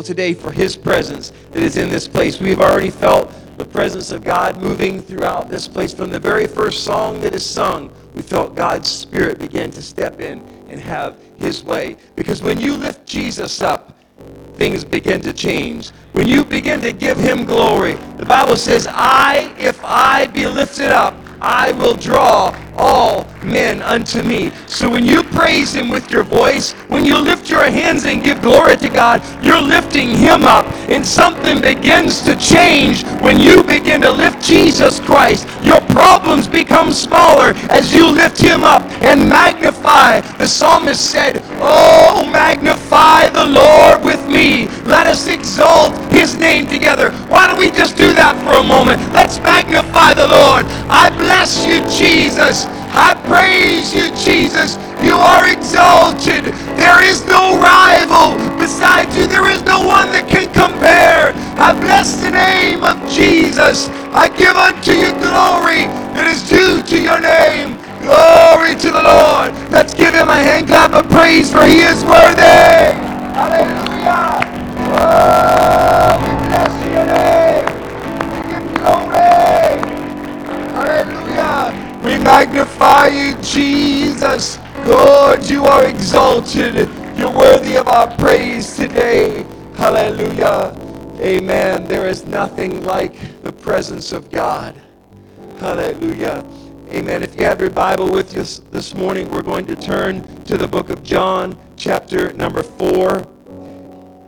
today for his presence that is in this place. We've already felt the presence of God moving throughout this place. From the very first song that is sung, we felt God's Spirit begin to step in and have his way. Because when you lift Jesus up, things begin to change. When you begin to give him glory, the Bible says, I, if I be lifted up, I will draw all men unto me. So when you praise him with your voice, when you lift your hands and give glory to God, you're lifting him up. And something begins to change when you begin to lift Jesus Christ. Your problems become smaller as you lift him up and magnify. The psalmist said, Oh, magnify the Lord with me. Let us exalt his name together. Why don't we just do that for a moment? Let's magnify the Lord. I bless you, Jesus. I praise you, Jesus. You are exalted. There is no rival besides you. There is no one that can compare. I bless the name of Jesus. I give unto you glory that is due to your name. Glory to the Lord. Let's give him a hand clap of praise for he is worthy. Hallelujah. Oh, magnify you, Jesus. Lord, you are exalted. You're worthy of our praise today. Hallelujah. Amen. There is nothing like the presence of God. Hallelujah. Amen. If you have your Bible with you this morning, we're going to turn to the book of John, chapter number 4.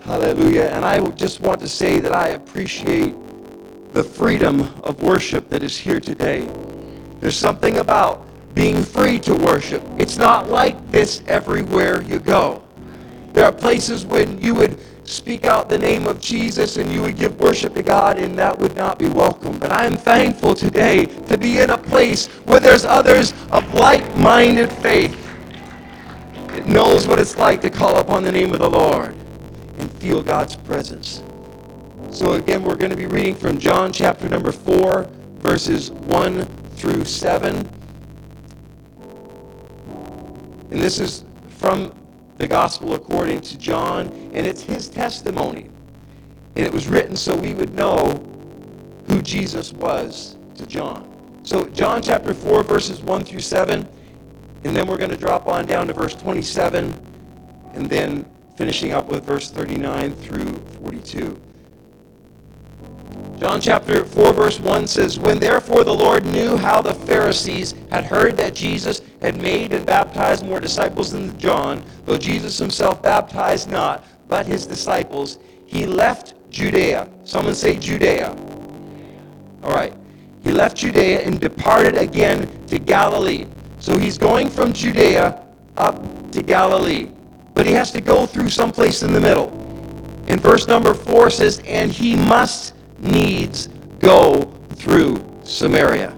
Hallelujah. And I just want to say that I appreciate the freedom of worship that is here today. There's something about being free to worship. It's not like this everywhere you go. There are places when you would speak out the name of Jesus and you would give worship to God and that would not be welcome. But I'm thankful today to be in a place where there's others of like-minded faith that knows what it's like to call upon the name of the Lord and feel God's presence. So again, we're going to be reading from John chapter number 4, verses 1 through 7. And this is from the gospel according to John, and it's his testimony. And it was written so we would know who Jesus was to John. So John chapter 4, verses 1 through 7, and then we're going to drop on down to verse 27, and then finishing up with verse 39 through 42. John chapter 4, verse 1 says, When therefore the Lord knew how the Pharisees had heard that Jesus had made and baptized more disciples than John, though Jesus himself baptized not, but his disciples, he left Judea. Someone say Judea. All right. He left Judea and departed again to Galilee. So he's going from Judea up to Galilee. But he has to go through someplace in the middle. And verse number 4 says, And he must needs go through Samaria.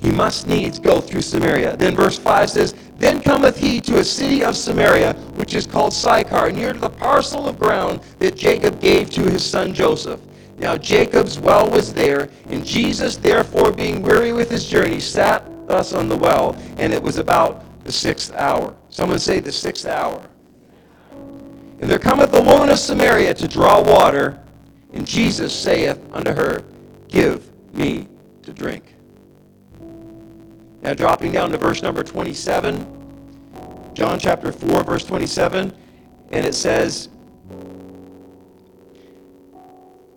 He must needs go through Samaria. Then verse 5 says, Then cometh he to a city of Samaria, which is called Sychar, near to the parcel of ground that Jacob gave to his son Joseph. Now Jacob's well was there, and Jesus, therefore, being weary with his journey, sat thus on the well, and it was about the sixth hour. Someone say the sixth hour. And there cometh a woman of Samaria to draw water, and Jesus saith unto her, Give me to drink. Now, dropping down to verse number 27, John chapter 4, verse 27, and it says,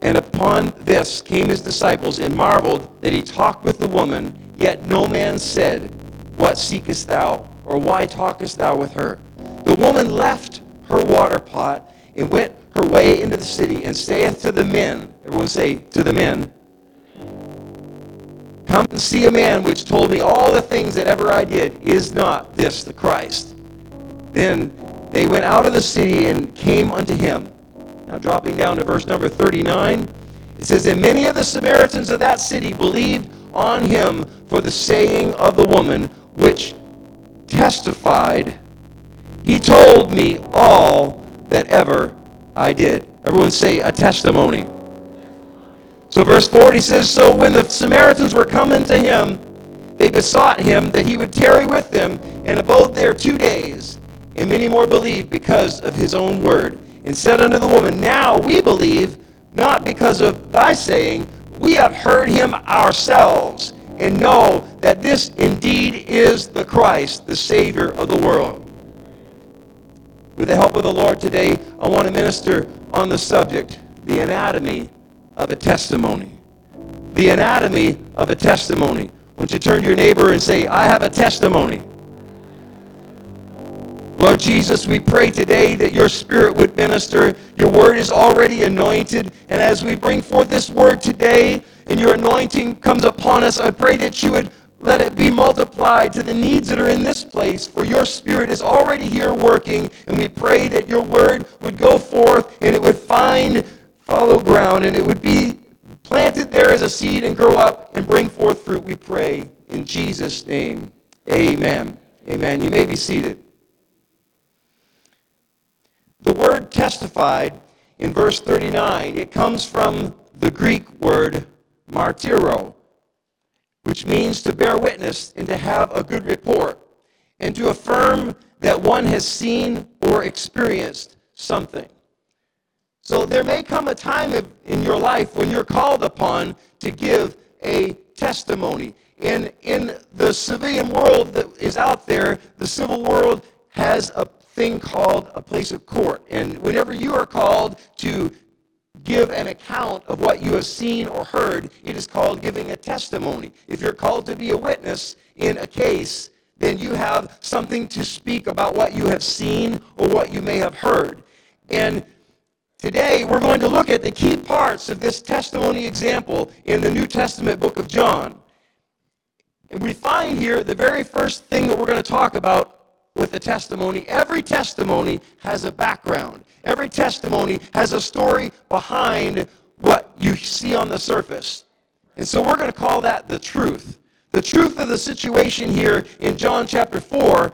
And upon this came his disciples and marveled that he talked with the woman, yet no man said, What seekest thou? Or why talkest thou with her? The woman left her water pot and went her way into the city and saith to the men, everyone say, to the men, Come and see a man which told me all the things that ever I did. Is not this the Christ? Then they went out of the city and came unto him. Now dropping down to verse number 39, it says, And many of the Samaritans of that city believed on him for the saying of the woman, which testified, He told me all that ever I did. Everyone say a testimony. So verse 40 says, So when the Samaritans were coming to him, they besought him that he would tarry with them and abode there two days. and many more believed because of his own word. And said unto the woman, Now we believe, not because of thy saying, we have heard him ourselves, and know that this indeed is the Christ, the Savior of the world. With the help of the Lord today, I want to minister on the subject, the anatomy of a testimony. The anatomy of a testimony. Won't you turn to your neighbor and say, I have a testimony. Lord Jesus, we pray today that your spirit would minister. Your word is already anointed. And as we bring forth this word today and your anointing comes upon us, I pray that you would let it be multiplied to the needs that are in this place. For your spirit is already here working. And we pray that your word would go forth and it would find follow ground and it would be planted there as a seed and grow up and bring forth fruit, we pray. In Jesus' name, amen. Amen. You may be seated. The word testified in verse 39, it comes from the Greek word martyro, which means to bear witness and to have a good report, and to affirm that one has seen or experienced something. So there may come a time in your life when you're called upon to give a testimony. In, in the civilian world that is out there, the civil world has a thing called a place of court. And whenever you are called to give an account of what you have seen or heard, it is called giving a testimony. If you're called to be a witness in a case, then you have something to speak about what you have seen or what you may have heard. And today we're going to look at the key parts of this testimony example in the New Testament book of John. And we find here the very first thing that we're going to talk about with the testimony. Every testimony has a background. Every testimony has a story behind what you see on the surface. And so we're going to call that the truth. The truth of the situation here in John chapter 4,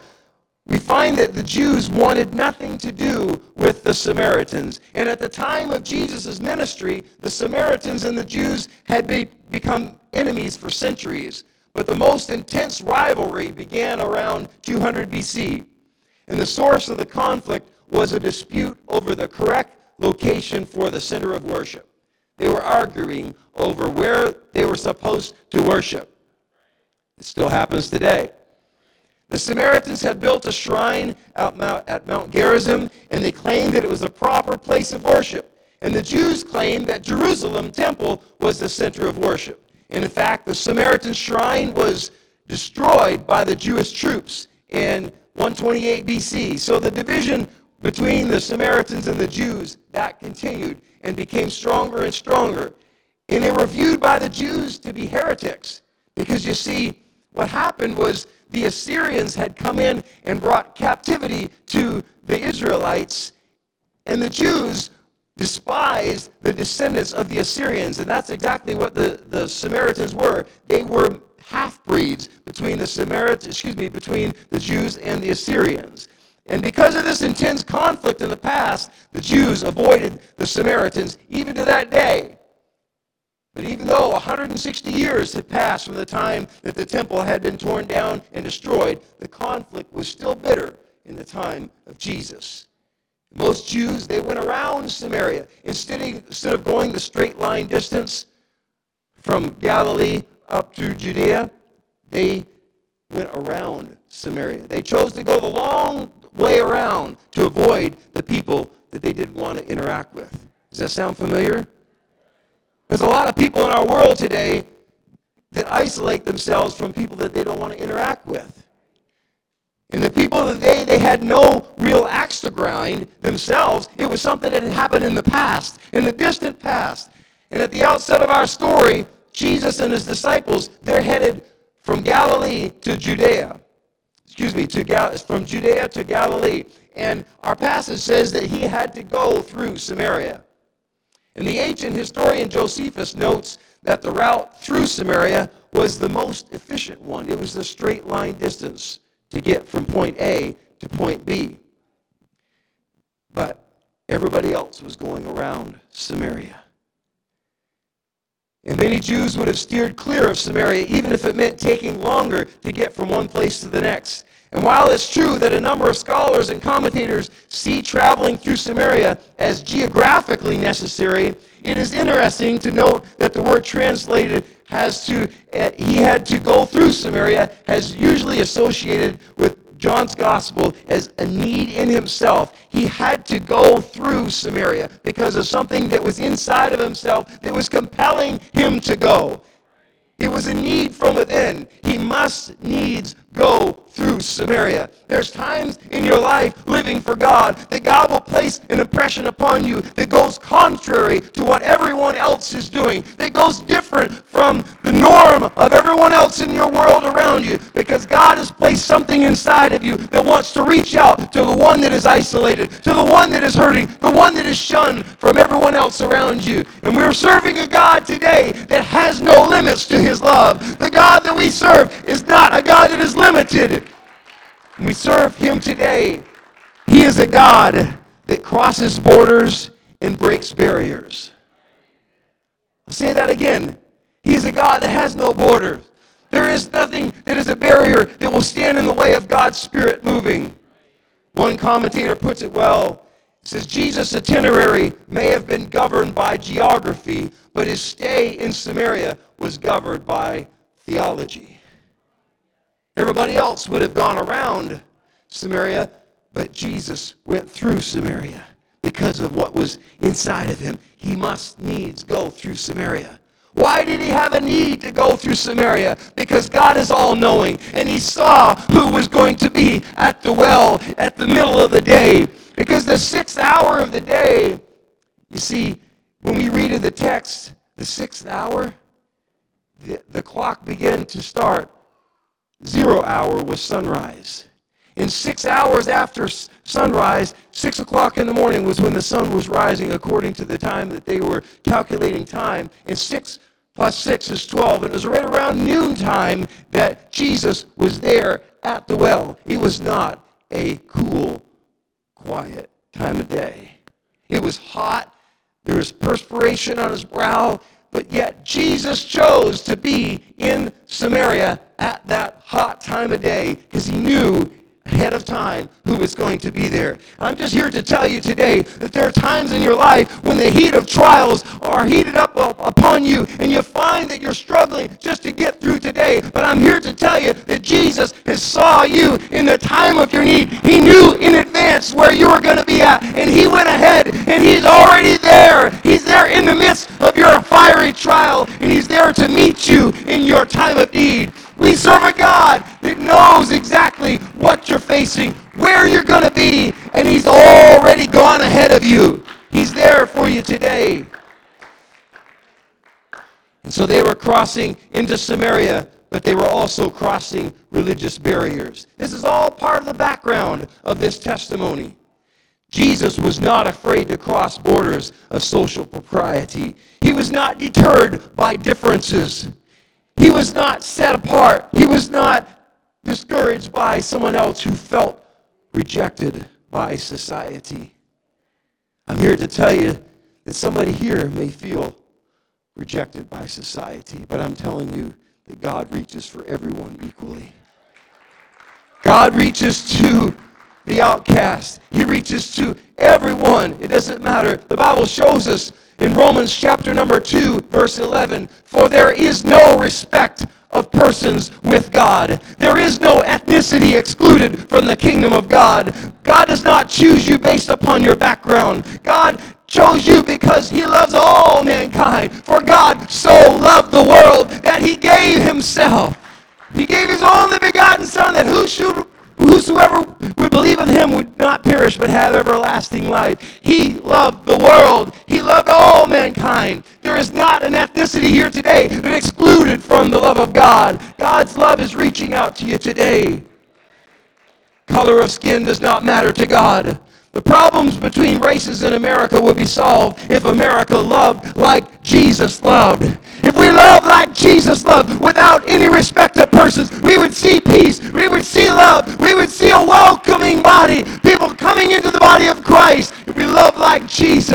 we find that the Jews wanted nothing to do with the Samaritans. And at the time of Jesus' ministry, the Samaritans and the Jews had be, become enemies for centuries. But the most intense rivalry began around 200 BC. And the source of the conflict was a dispute over the correct location for the center of worship. They were arguing over where they were supposed to worship. It still happens today. The Samaritans had built a shrine at Mount, Mount Gerizim, and they claimed that it was the proper place of worship. And the Jews claimed that Jerusalem temple was the center of worship. And in fact, the Samaritan shrine was destroyed by the Jewish troops in 128 BC. So the division between the Samaritans and the Jews, that continued and became stronger and stronger. And they were viewed by the Jews to be heretics. Because you see, what happened was the Assyrians had come in and brought captivity to the Israelites, and the Jews despised the descendants of the Assyrians. And that's exactly what the, the Samaritans were. They were half-breeds between the Samaritans, excuse me, between the Jews and the Assyrians. And because of this intense conflict in the past, the Jews avoided the Samaritans even to that day. But even though 160 years had passed from the time that the temple had been torn down and destroyed, the conflict was still bitter in the time of Jesus. Most Jews, they went around Samaria. Instead of, instead of going the straight line distance from Galilee up to Judea, they went around Samaria. They chose to go the long way around to avoid the people that they didn't want to interact with. Does that sound familiar? There's a lot of people in our world today that isolate themselves from people that they don't want to interact with. And the people of the day, they had no real axe to grind themselves. It was something that had happened in the past, in the distant past. And at the outset of our story, Jesus and his disciples, they're headed from Galilee to Judea. Excuse me, to Gal- from Judea to Galilee. And our passage says that he had to go through Samaria. And the ancient historian Josephus notes that the route through Samaria was the most efficient one. It was the straight line distance to get from point A to point B. But everybody else was going around Samaria. And many Jews would have steered clear of Samaria, even if it meant taking longer to get from one place to the next. And while it's true that a number of scholars and commentators see traveling through Samaria as geographically necessary, it is interesting to note that the word translated has to, uh, he had to go through Samaria, has usually associated with John's gospel as a need in himself. He had to go through Samaria because of something that was inside of himself that was compelling him to go. It was a need from within. He must needs go through Samaria. There's times in your life living for God that God will place an impression upon you that goes contrary to what everyone else is doing, that goes different from the norm of everyone else in your world around you, because God has placed something inside of you that wants to reach out to the one that is isolated, to the one that is hurting, the one that is shunned from everyone else around you. And we're serving a God today that has no limits to his love. The God that we serve is not a God that is limited. Limited we serve him today. He is a God that crosses borders and breaks barriers. I'll say that again. He is a God that has no borders. There is nothing that is a barrier that will stand in the way of God's Spirit moving. One commentator puts it well. Says Jesus' itinerary may have been governed by geography, but his stay in Samaria was governed by theology. Everybody else would have gone around Samaria, but Jesus went through Samaria because of what was inside of him. He must needs go through Samaria. Why did he have a need to go through Samaria? Because God is all knowing, and he saw who was going to be at the well at the middle of the day. Because the sixth hour of the day, you see, when we read in the text, the sixth hour, the, the clock began to start Zero hour was sunrise. In six hours after sunrise, six o'clock in the morning was when the sun was rising according to the time that they were calculating time. And six plus six is 12. And it was right around noontime that Jesus was there at the well. It was not a cool, quiet time of day. It was hot. There was perspiration on his brow. But yet Jesus chose to be in Samaria at that hot time of day because he knew ahead of time who is going to be there. I'm just here to tell you today that there are times in your life when the heat of trials are heated up upon you and you find that you're struggling just to get through today. But I'm here to tell you that Jesus has saw you in the time of your need. He knew in advance where you were going to be at and he went ahead and he's already there. He's there in the midst of your fiery trial and he's there to meet you in your time of need. We serve a God that knows exactly what you're facing, where you're going to be, and He's already gone ahead of you. He's there for you today. And so they were crossing into Samaria, but they were also crossing religious barriers. This is all part of the background of this testimony. Jesus was not afraid to cross borders of social propriety. He was not deterred by differences. He was not set apart. He was not discouraged by someone else who felt rejected by society. I'm here to tell you that somebody here may feel rejected by society, but I'm telling you that God reaches for everyone equally. God reaches to the outcast. He reaches to everyone. It doesn't matter. The Bible shows us in Romans chapter number 2, verse 11, for there is no respect of persons with God. There is no ethnicity excluded from the kingdom of God. God does not choose you based upon your background. God chose you because he loves all mankind. For God so loved the world that he gave himself. He gave his only begotten son that who should whosoever would believe in him would not perish but have everlasting life. He loved the world. He loved all mankind. There is not an ethnicity here today that excluded from the love of God. God's love is reaching out to you today. Color of skin does not matter to God. The problems between races in America would be solved if America loved like Jesus loved. If we love like Jesus loved without any respect of persons, we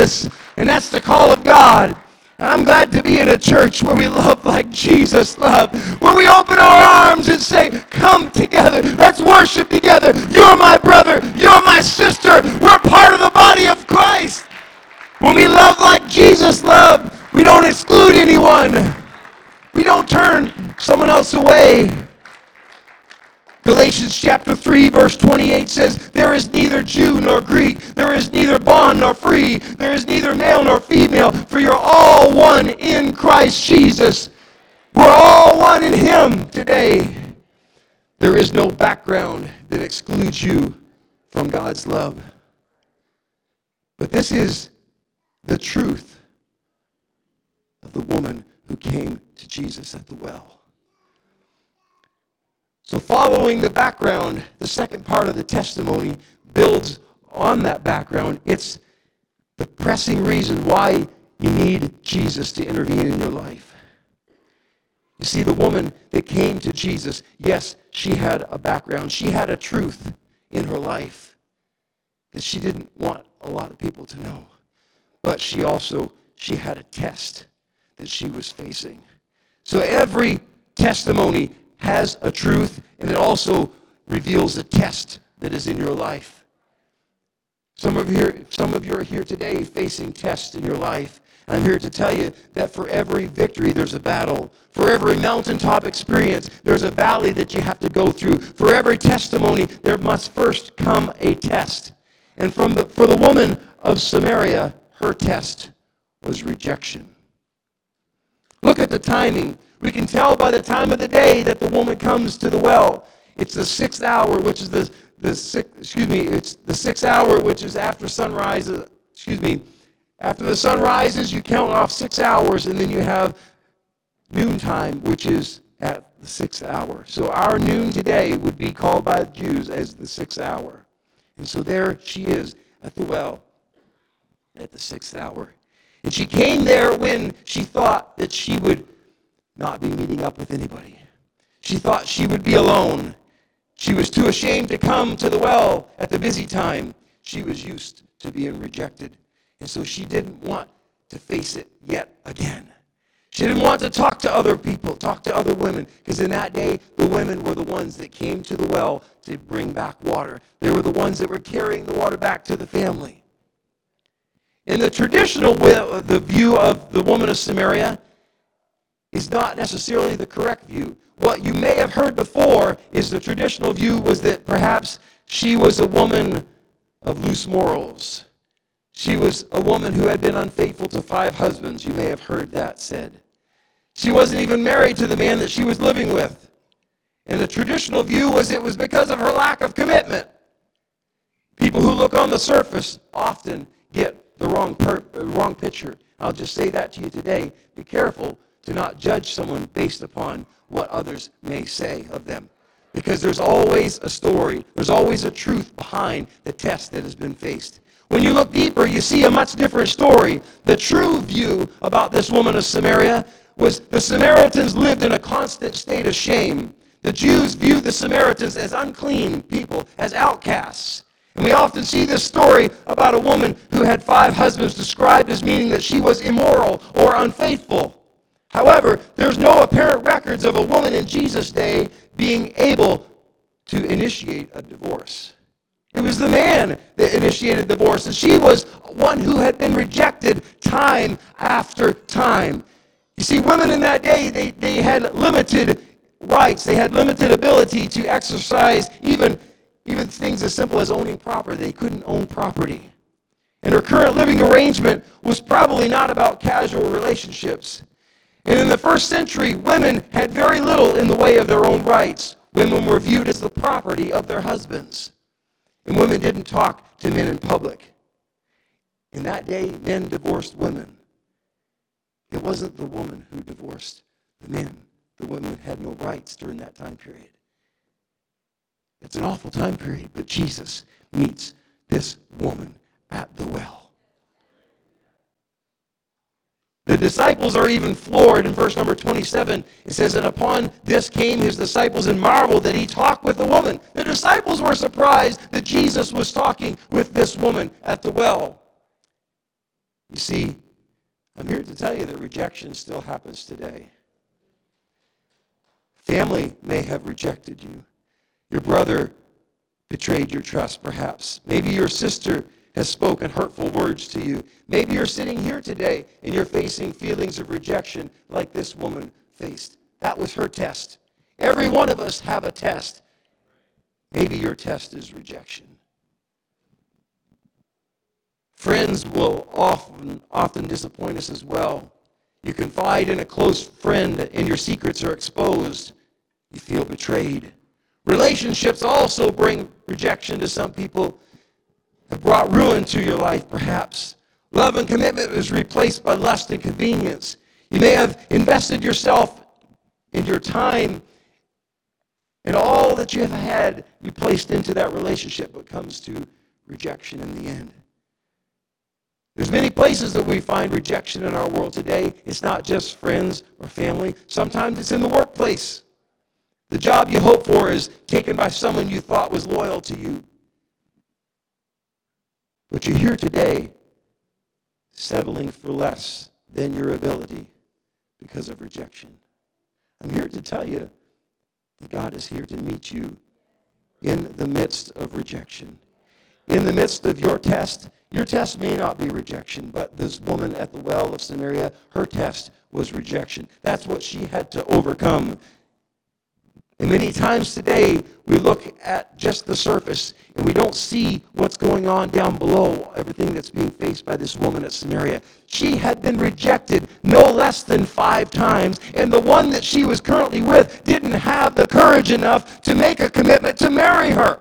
Jesus. And that's the call of God. I'm glad to be in a church where we love like Jesus loved, where we open our arms and say, Come together, let's worship together. You're my brother, you're my sister, we're part of the body of Christ. When we love like Jesus loved, we don't exclude anyone. We don't turn someone else away. Galatians chapter 3 verse 28 says, There is neither Jew nor Greek, there is neither bond nor free, there is neither male nor female, for you're all one in Christ Jesus. We're all one in Him today. There is no background that excludes you from God's love. But this is the truth of the woman who came to Jesus at the well. So, following the background, the second part of the testimony builds on that background. It's the pressing reason why you need Jesus to intervene in your life. You see, the woman that came to Jesus, yes, she had a background, she had a truth in her life that she didn't want a lot of people to know. But she also she had a test that she was facing. So every testimony has a truth, and it also reveals a test that is in your life. Some of, you, some of you are here today facing tests in your life. I'm here to tell you that for every victory, there's a battle. For every mountaintop experience, there's a valley that you have to go through. For every testimony, there must first come a test. And from the, for the woman of Samaria, her test was rejection. Look at the timing. We can tell by the time of the day that the woman comes to the well. It's the sixth hour, which is the, the six, excuse me, it's the sixth hour, which is after sunrise, excuse me, after the sun rises, you count off six hours, and then you have noontime, which is at the sixth hour. So our noon today would be called by the Jews as the sixth hour. And so there she is at the well at the sixth hour. And she came there when she thought that she would not be meeting up with anybody. She thought she would be alone. She was too ashamed to come to the well at the busy time. She was used to being rejected. And so she didn't want to face it yet again. She didn't want to talk to other people, talk to other women, because in that day, the women were the ones that came to the well to bring back water. They were the ones that were carrying the water back to the family. In the traditional the view of the woman of Samaria, is not necessarily the correct view. What you may have heard before is the traditional view was that perhaps she was a woman of loose morals. She was a woman who had been unfaithful to five husbands. You may have heard that said. She wasn't even married to the man that she was living with. And the traditional view was it was because of her lack of commitment. People who look on the surface often get the wrong, per- wrong picture. I'll just say that to you today. Be careful to not judge someone based upon what others may say of them. Because there's always a story, there's always a truth behind the test that has been faced. When you look deeper, you see a much different story. The true view about this woman of Samaria was the Samaritans lived in a constant state of shame. The Jews viewed the Samaritans as unclean people, as outcasts. And we often see this story about a woman who had five husbands described as meaning that she was immoral or unfaithful. However, there's no apparent records of a woman in Jesus' day being able to initiate a divorce. It was the man that initiated divorce, and she was one who had been rejected time after time. You see, women in that day, they, they had limited rights. They had limited ability to exercise even, even things as simple as owning property. They couldn't own property. And her current living arrangement was probably not about casual relationships. And in the first century, women had very little in the way of their own rights. Women were viewed as the property of their husbands. And women didn't talk to men in public. In that day, men divorced women. It wasn't the woman who divorced the men. The women had no rights during that time period. It's an awful time period, but Jesus meets this woman at the well. The disciples are even floored in verse number 27. It says, And upon this came his disciples and marveled that he talked with the woman. The disciples were surprised that Jesus was talking with this woman at the well. You see, I'm here to tell you that rejection still happens today. Family may have rejected you. Your brother betrayed your trust, perhaps. Maybe your sister has spoken hurtful words to you. Maybe you're sitting here today and you're facing feelings of rejection like this woman faced. That was her test. Every one of us have a test. Maybe your test is rejection. Friends will often, often disappoint us as well. You confide in a close friend and your secrets are exposed. You feel betrayed. Relationships also bring rejection to some people, have brought ruin to your life, perhaps. Love and commitment is replaced by lust and convenience. You may have invested yourself in your time and all that you have had, you placed into that relationship, but comes to rejection in the end. There's many places that we find rejection in our world today. It's not just friends or family. Sometimes it's in the workplace. The job you hope for is taken by someone you thought was loyal to you. But you're here today settling for less than your ability because of rejection. I'm here to tell you that God is here to meet you in the midst of rejection. In the midst of your test, your test may not be rejection, but this woman at the well of Samaria, her test was rejection. That's what she had to overcome. And many times today, we look at just the surface and we don't see what's going on down below, everything that's being faced by this woman at Samaria. She had been rejected no less than five times, and the one that she was currently with didn't have the courage enough to make a commitment to marry her.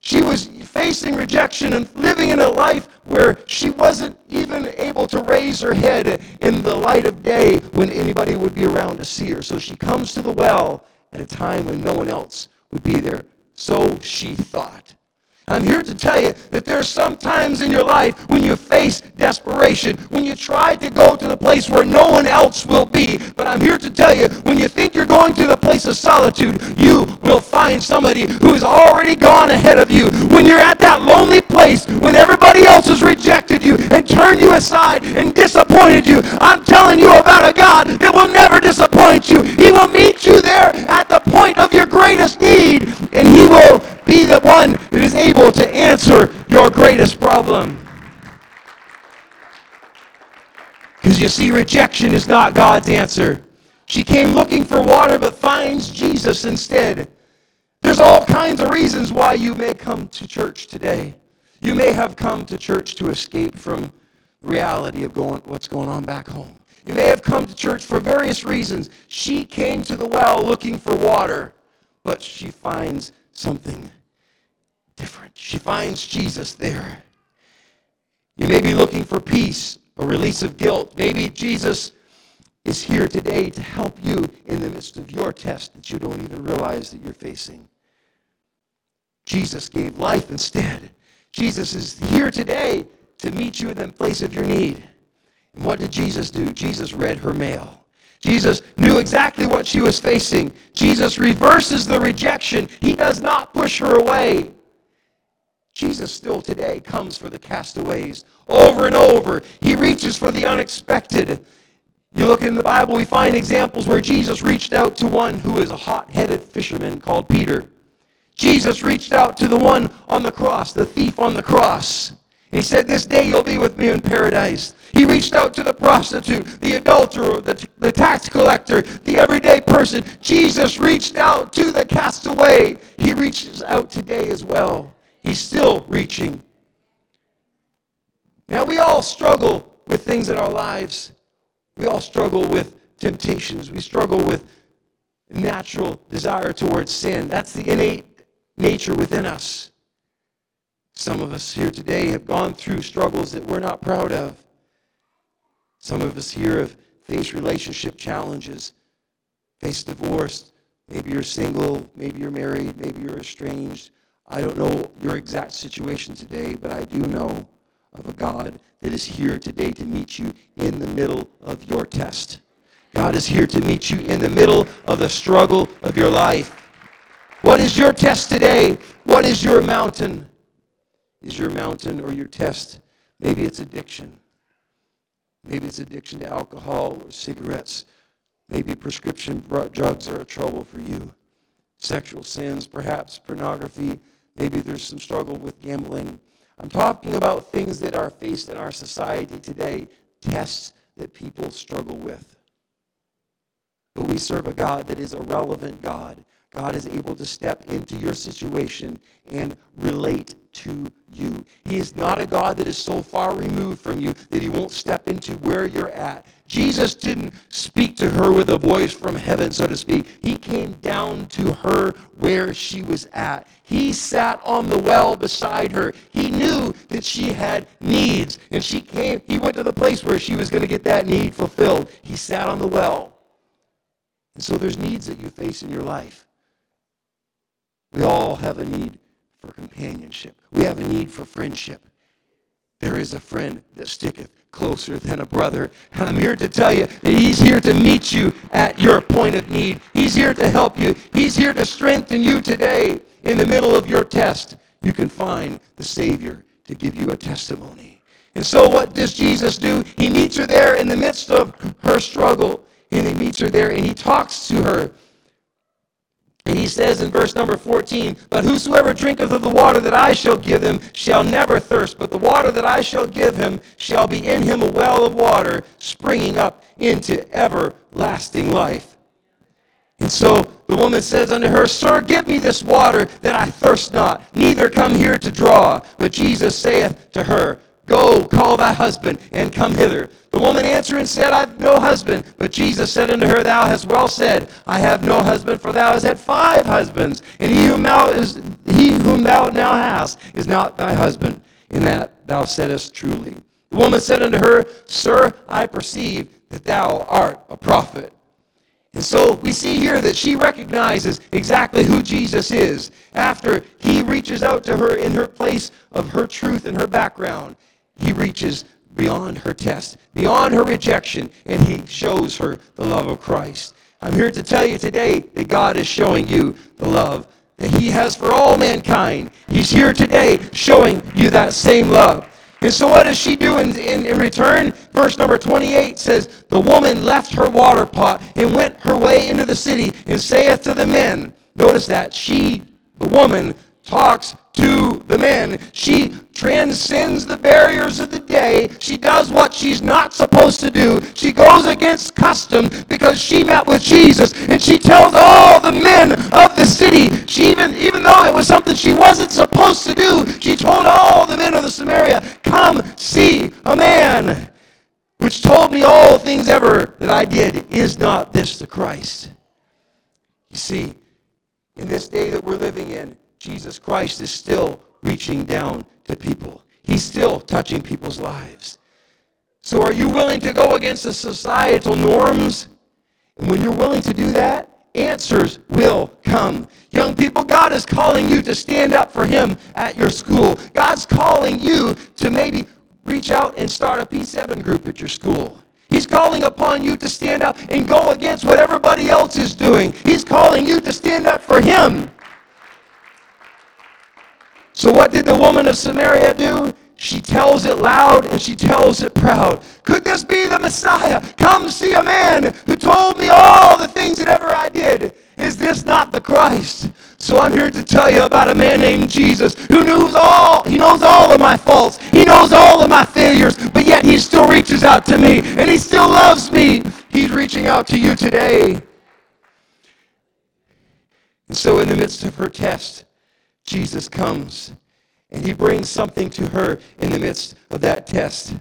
She was facing rejection and living in a life where she wasn't even able to raise her head in the light of day when anybody would be around to see her. So she comes to the well at a time when no one else would be there. So she thought. I'm here to tell you that there's some times in your life when you face desperation, when you try to go to the place where no one else will be. But I'm here to tell you, when you think you're going to the place of solitude, you will find somebody who has already gone ahead of you. When you're at that lonely place, when everybody else has rejected you and turned you aside and disappointed you, I'm telling you about a God that will never disappoint you. He will meet you there at the point of your greatest need, and he will be the one that is able to answer your greatest problem. Because you see, rejection is not God's answer. She came looking for water but finds Jesus instead. There's all kinds of reasons why you may come to church today. You may have come to church to escape from reality of going, what's going on back home. You may have come to church for various reasons. She came to the well looking for water, but she finds something different. She finds Jesus there. You may be looking for peace, a release of guilt. Maybe Jesus is here today to help you in the midst of your test that you don't even realize that you're facing. Jesus gave life instead. Jesus is here today to meet you in the place of your need. And what did Jesus do? Jesus read her mail. Jesus knew exactly what she was facing. Jesus reverses the rejection. He does not push her away. Jesus still today comes for the castaways over and over. He reaches for the unexpected. You look in the Bible, we find examples where Jesus reached out to one who is a hot-headed fisherman called Peter. Jesus reached out to the one on the cross, the thief on the cross. He said, This day you'll be with me in paradise. He reached out to the prostitute, the adulterer, the, the tax collector, the everyday person. Jesus reached out to the castaway. He reaches out today as well. He's still reaching. Now, we all struggle with things in our lives. We all struggle with temptations. We struggle with natural desire towards sin. That's the innate nature within us. Some of us here today have gone through struggles that we're not proud of. Some of us here have faced relationship challenges, faced divorce. Maybe you're single, maybe you're married, maybe you're estranged. I don't know your exact situation today, but I do know of a God that is here today to meet you in the middle of your test. God is here to meet you in the middle of the struggle of your life. What is your test today? What is your mountain? Is your mountain or your test? Maybe it's addiction. Maybe it's addiction to alcohol or cigarettes. Maybe prescription drugs are a trouble for you. Sexual sins, perhaps pornography. Maybe there's some struggle with gambling. I'm talking about things that are faced in our society today, tests that people struggle with. But we serve a God that is a relevant God. God is able to step into your situation and relate to you. He is not a God that is so far removed from you that he won't step into where you're at. Jesus didn't speak to her with a voice from heaven, so to speak. He came down to her where she was at. He sat on the well beside her. He knew that she had needs, and she came. He went to the place where she was going to get that need fulfilled. He sat on the well. And so there's needs that you face in your life. We all have a need for companionship. We have a need for friendship. There is a friend that sticketh closer than a brother. And I'm here to tell you that he's here to meet you at your point of need. He's here to help you. He's here to strengthen you today. In the middle of your test, you can find the Savior to give you a testimony. And so what does Jesus do? He meets her there in the midst of her struggle. And he meets her there and he talks to her. And he says in verse number 14, But whosoever drinketh of the water that I shall give him shall never thirst, but the water that I shall give him shall be in him a well of water springing up into everlasting life. And so the woman says unto her, Sir, give me this water that I thirst not, neither come here to draw. But Jesus saith to her, Go, call thy husband, and come hither. The woman answered and said, I have no husband. But Jesus said unto her, Thou hast well said, I have no husband, for thou hast had five husbands, and he whom thou, is, he whom thou now hast is not thy husband, in that thou saidest truly. The woman said unto her, Sir, I perceive that thou art a prophet. And so we see here that she recognizes exactly who Jesus is after he reaches out to her in her place of her truth and her background. He reaches beyond her test, beyond her rejection, and he shows her the love of Christ. I'm here to tell you today that God is showing you the love that he has for all mankind. He's here today showing you that same love. And so what does she do in, in, in, return? Verse number 28 says, The woman left her water pot and went her way into the city and saith to the men, notice that, she, the woman, talks to the men. She transcends the barriers of the day. She does what she's not supposed to do. She goes against custom because she met with Jesus and she tells all the men of the city. She even even though it was something she wasn't supposed to do, she told all the men of the Samaria, "Come see a man which told me all things ever that I did. Is not this the Christ?" You see, in this day that we're living in, Jesus Christ is still reaching down to people. He's still touching people's lives. So are you willing to go against the societal norms? And when you're willing to do that, answers will come. Young people, God is calling you to stand up for Him at your school. God's calling you to maybe reach out and start a P7 group at your school. He's calling upon you to stand up and go against what everybody else is doing. He's calling you to stand up for Him. So what did the woman of Samaria do? She tells it loud and she tells it proud. Could this be the Messiah? Come see a man who told me all the things that ever I did. Is this not the Christ? So I'm here to tell you about a man named Jesus who knows all, he knows all of my faults. He knows all of my failures, but yet he still reaches out to me and he still loves me. He's reaching out to you today. And so in the midst of her test, Jesus comes and he brings something to her in the midst of that test.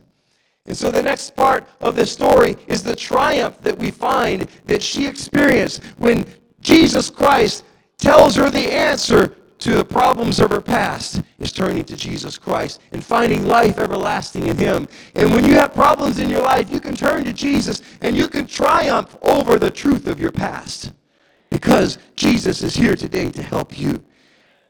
And so the next part of the story is the triumph that we find that she experienced when Jesus Christ tells her the answer to the problems of her past is turning to Jesus Christ and finding life everlasting in Him. And when you have problems in your life, you can turn to Jesus and you can triumph over the truth of your past because Jesus is here today to help you.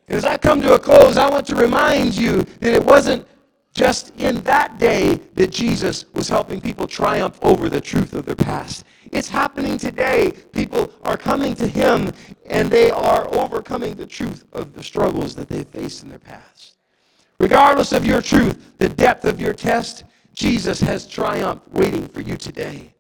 As I come to a close, I want to remind you that it wasn't just in that day that Jesus was helping people triumph over the truth of their past. It's happening today. People are coming to him and they are overcoming the truth of the struggles that they faced in their past. Regardless of your truth, the depth of your test, Jesus has triumph waiting for you today.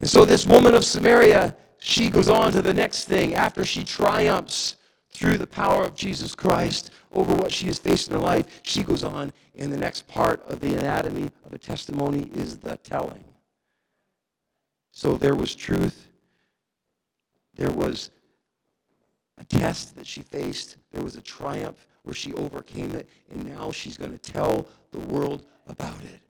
And so this woman of Samaria, she goes on to the next thing after she triumphs through the power of Jesus Christ over what she has faced in her life. She goes on, and the next part of the anatomy of a testimony is the telling. So there was truth. There was a test that she faced. There was a triumph where she overcame it, and now she's going to tell the world about it.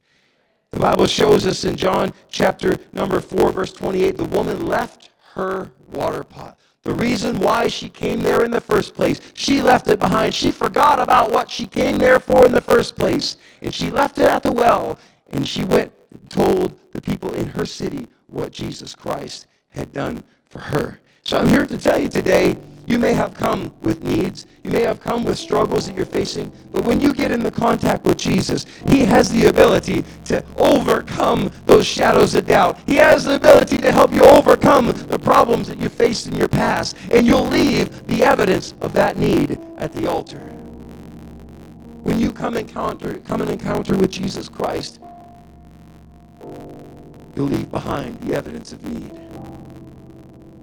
The Bible shows us in John chapter number 4, verse 28, the woman left her water pot. The reason why she came there in the first place, she left it behind. She forgot about what she came there for in the first place. And she left it at the well. And she went and told the people in her city what Jesus Christ had done for her. So I'm here to tell you today you may have come with needs. You may have come with struggles that you're facing. But when you get into contact with Jesus, He has the ability to overcome those shadows of doubt. He has the ability to help you overcome the problems that you faced in your past. And you'll leave the evidence of that need at the altar. When you come encounter, come and encounter with Jesus Christ, you'll leave behind the evidence of need.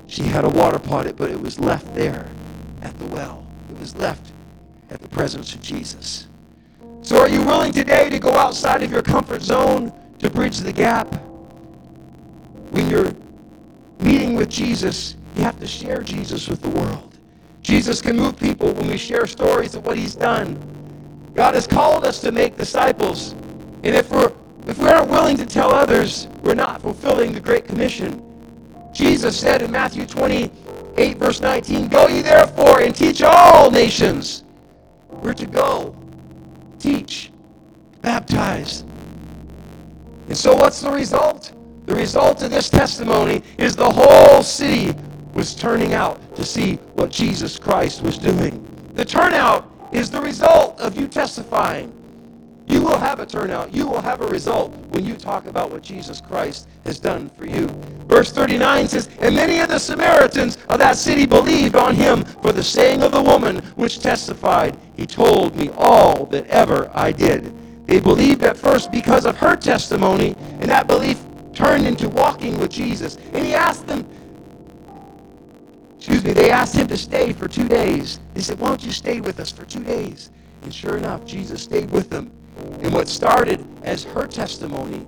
She had a water pot, but it was left there at the well. It was left at the presence of Jesus. So are you willing today to go outside of your comfort zone to bridge the gap? When you're meeting with Jesus, you have to share Jesus with the world. Jesus can move people when we share stories of what he's done. God has called us to make disciples. And if we're if we aren't willing to tell others, we're not fulfilling the Great Commission. Jesus said in Matthew 28, verse 19, Go ye therefore and teach all nations. We're to go, teach, baptize. And so what's the result? The result of this testimony is the whole city was turning out to see what Jesus Christ was doing. The turnout is the result of you testifying. You will have a turnout. You will have a result when you talk about what Jesus Christ has done for you. Verse 39 says, And many of the Samaritans of that city believed on him for the saying of the woman which testified, He told me all that ever I did. They believed at first because of her testimony, and that belief turned into walking with Jesus. And he asked them, excuse me, they asked him to stay for two days. They said, Why don't you stay with us for two days? And sure enough, Jesus stayed with them. And what started as her testimony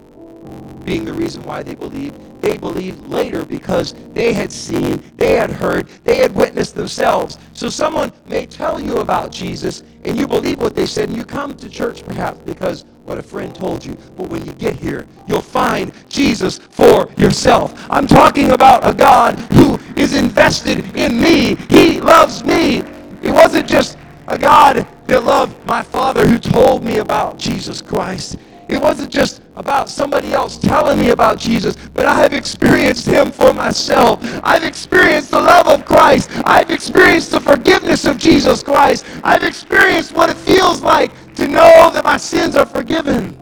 being the reason why they believed, they believed later because they had seen, they had heard, they had witnessed themselves. So someone may tell you about Jesus and you believe what they said and you come to church perhaps because what a friend told you. But when you get here, you'll find Jesus for yourself. I'm talking about a God who is invested in me. He loves me. It wasn't just a God that loved my Father who told me about Jesus Christ. It wasn't just about somebody else telling me about Jesus, but I have experienced him for myself. I've experienced the love of Christ. I've experienced the forgiveness of Jesus Christ. I've experienced what it feels like to know that my sins are forgiven.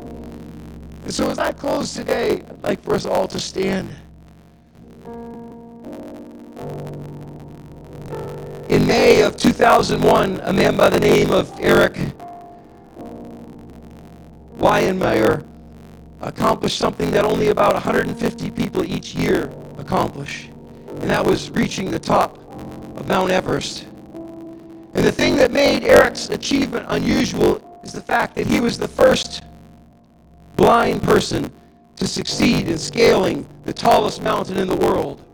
And so as I close today, I'd like for us all to stand. In May of 2001, a man by the name of Eric Weihenmayer accomplished something that only about 150 people each year accomplish, and that was reaching the top of Mount Everest. And the thing that made Eric's achievement unusual is the fact that he was the first blind person to succeed in scaling the tallest mountain in the world.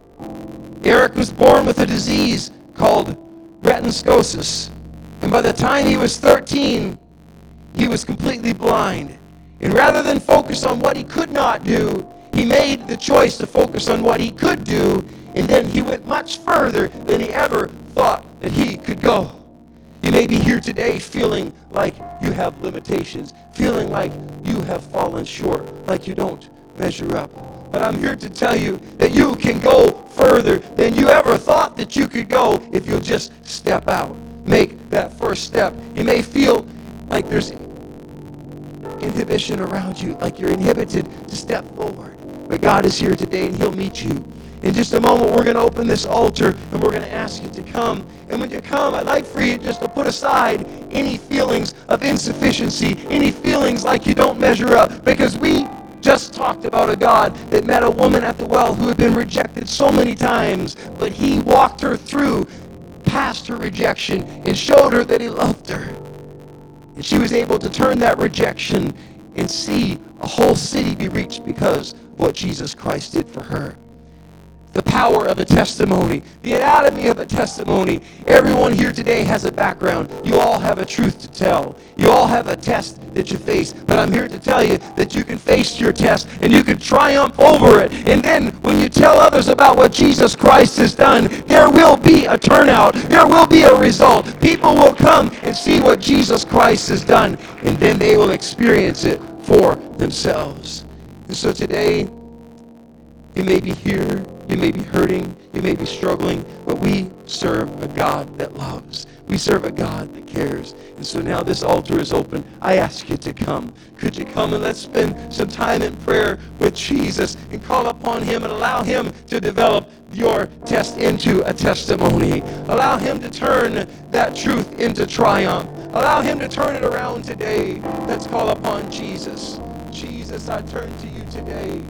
Eric was born with a disease called retinoschisis. And by the time he was 13, he was completely blind. And rather than focus on what he could not do, he made the choice to focus on what he could do, and then he went much further than he ever thought that he could go. You may be here today feeling like you have limitations, feeling like you have fallen short, like you don't measure up. But I'm here to tell you that you can go further than you ever thought that you could go if you'll just step out. Make that first step. You may feel like there's inhibition around you, like you're inhibited to step forward. But God is here today and He'll meet you. In just a moment, we're going to open this altar and we're going to ask you to come. And when you come, I'd like for you just to put aside any feelings of insufficiency, any feelings like you don't measure up, because we just talked about a God that met a woman at the well who had been rejected so many times, but he walked her through past her rejection and showed her that he loved her. And she was able to turn that rejection and see a whole city be reached because what Jesus Christ did for her the power of a testimony, the anatomy of a testimony. Everyone here today has a background. You all have a truth to tell. You all have a test that you face. But I'm here to tell you that you can face your test and you can triumph over it. And then when you tell others about what Jesus Christ has done, there will be a turnout. There will be a result. People will come and see what Jesus Christ has done. And then they will experience it for themselves. And so today, you may be here you may be hurting. You may be struggling. But we serve a God that loves. We serve a God that cares. And so now this altar is open. I ask you to come. Could you come and let's spend some time in prayer with Jesus and call upon him and allow him to develop your test into a testimony. Allow him to turn that truth into triumph. Allow him to turn it around today. Let's call upon Jesus. Jesus, I turn to you today.